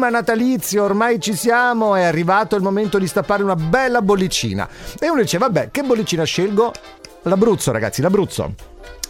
clima natalizio, ormai ci siamo, è arrivato il momento di stappare una bella bollicina. E uno dice, vabbè, che bollicina scelgo? L'Abruzzo, ragazzi, l'Abruzzo.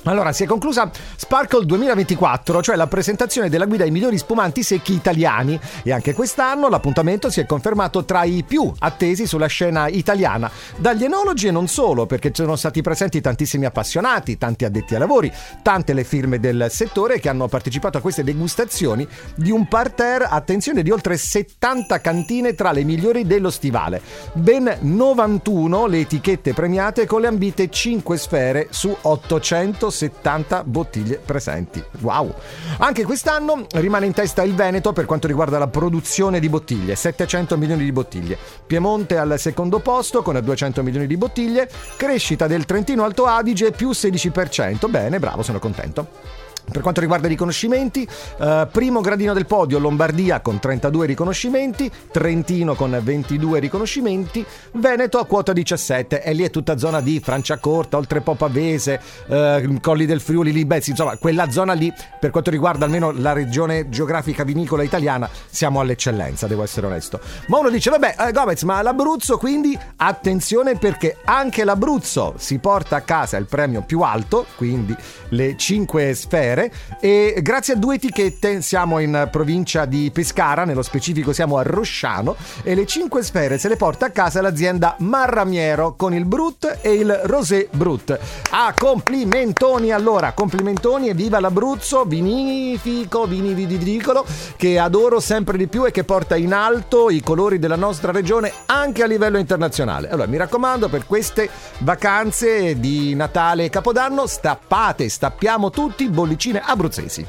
Allora, si è conclusa Sparkle 2024, cioè la presentazione della guida ai migliori spumanti secchi italiani e anche quest'anno l'appuntamento si è confermato tra i più attesi sulla scena italiana, dagli enologi e non solo, perché sono stati presenti tantissimi appassionati, tanti addetti ai lavori, tante le firme del settore che hanno partecipato a queste degustazioni di un parterre, attenzione, di oltre 70 cantine tra le migliori dello stivale. Ben 91 le etichette premiate con le ambite 5 sfere su 800 170 bottiglie presenti. Wow! Anche quest'anno rimane in testa il Veneto per quanto riguarda la produzione di bottiglie, 700 milioni di bottiglie. Piemonte al secondo posto con 200 milioni di bottiglie, crescita del Trentino Alto Adige più 16%. Bene, bravo, sono contento. Per quanto riguarda i riconoscimenti, eh, primo gradino del podio Lombardia con 32 riconoscimenti, Trentino con 22 riconoscimenti, Veneto a quota 17 e lì è tutta zona di Franciacorta, Oltrepo Pavese, eh, Colli del Friuli, beh, insomma, quella zona lì per quanto riguarda almeno la regione geografica vinicola italiana siamo all'eccellenza, devo essere onesto. Ma uno dice, vabbè, eh, Gomez, ma l'Abruzzo quindi attenzione perché anche l'Abruzzo si porta a casa il premio più alto, quindi le 5 sfere piacere e grazie a due etichette siamo in provincia di Pescara, nello specifico siamo a Rosciano e le 5 sfere se le porta a casa l'azienda Marramiero con il Brut e il Rosé Brut. Ah, complimentoni allora, complimentoni e viva l'Abruzzo, vinifico, viniviticolo che adoro sempre di più e che porta in alto i colori della nostra regione anche a livello internazionale. Allora mi raccomando per queste vacanze di Natale e Capodanno stappate, stappiamo tutti bollicini cucine abruzzesi.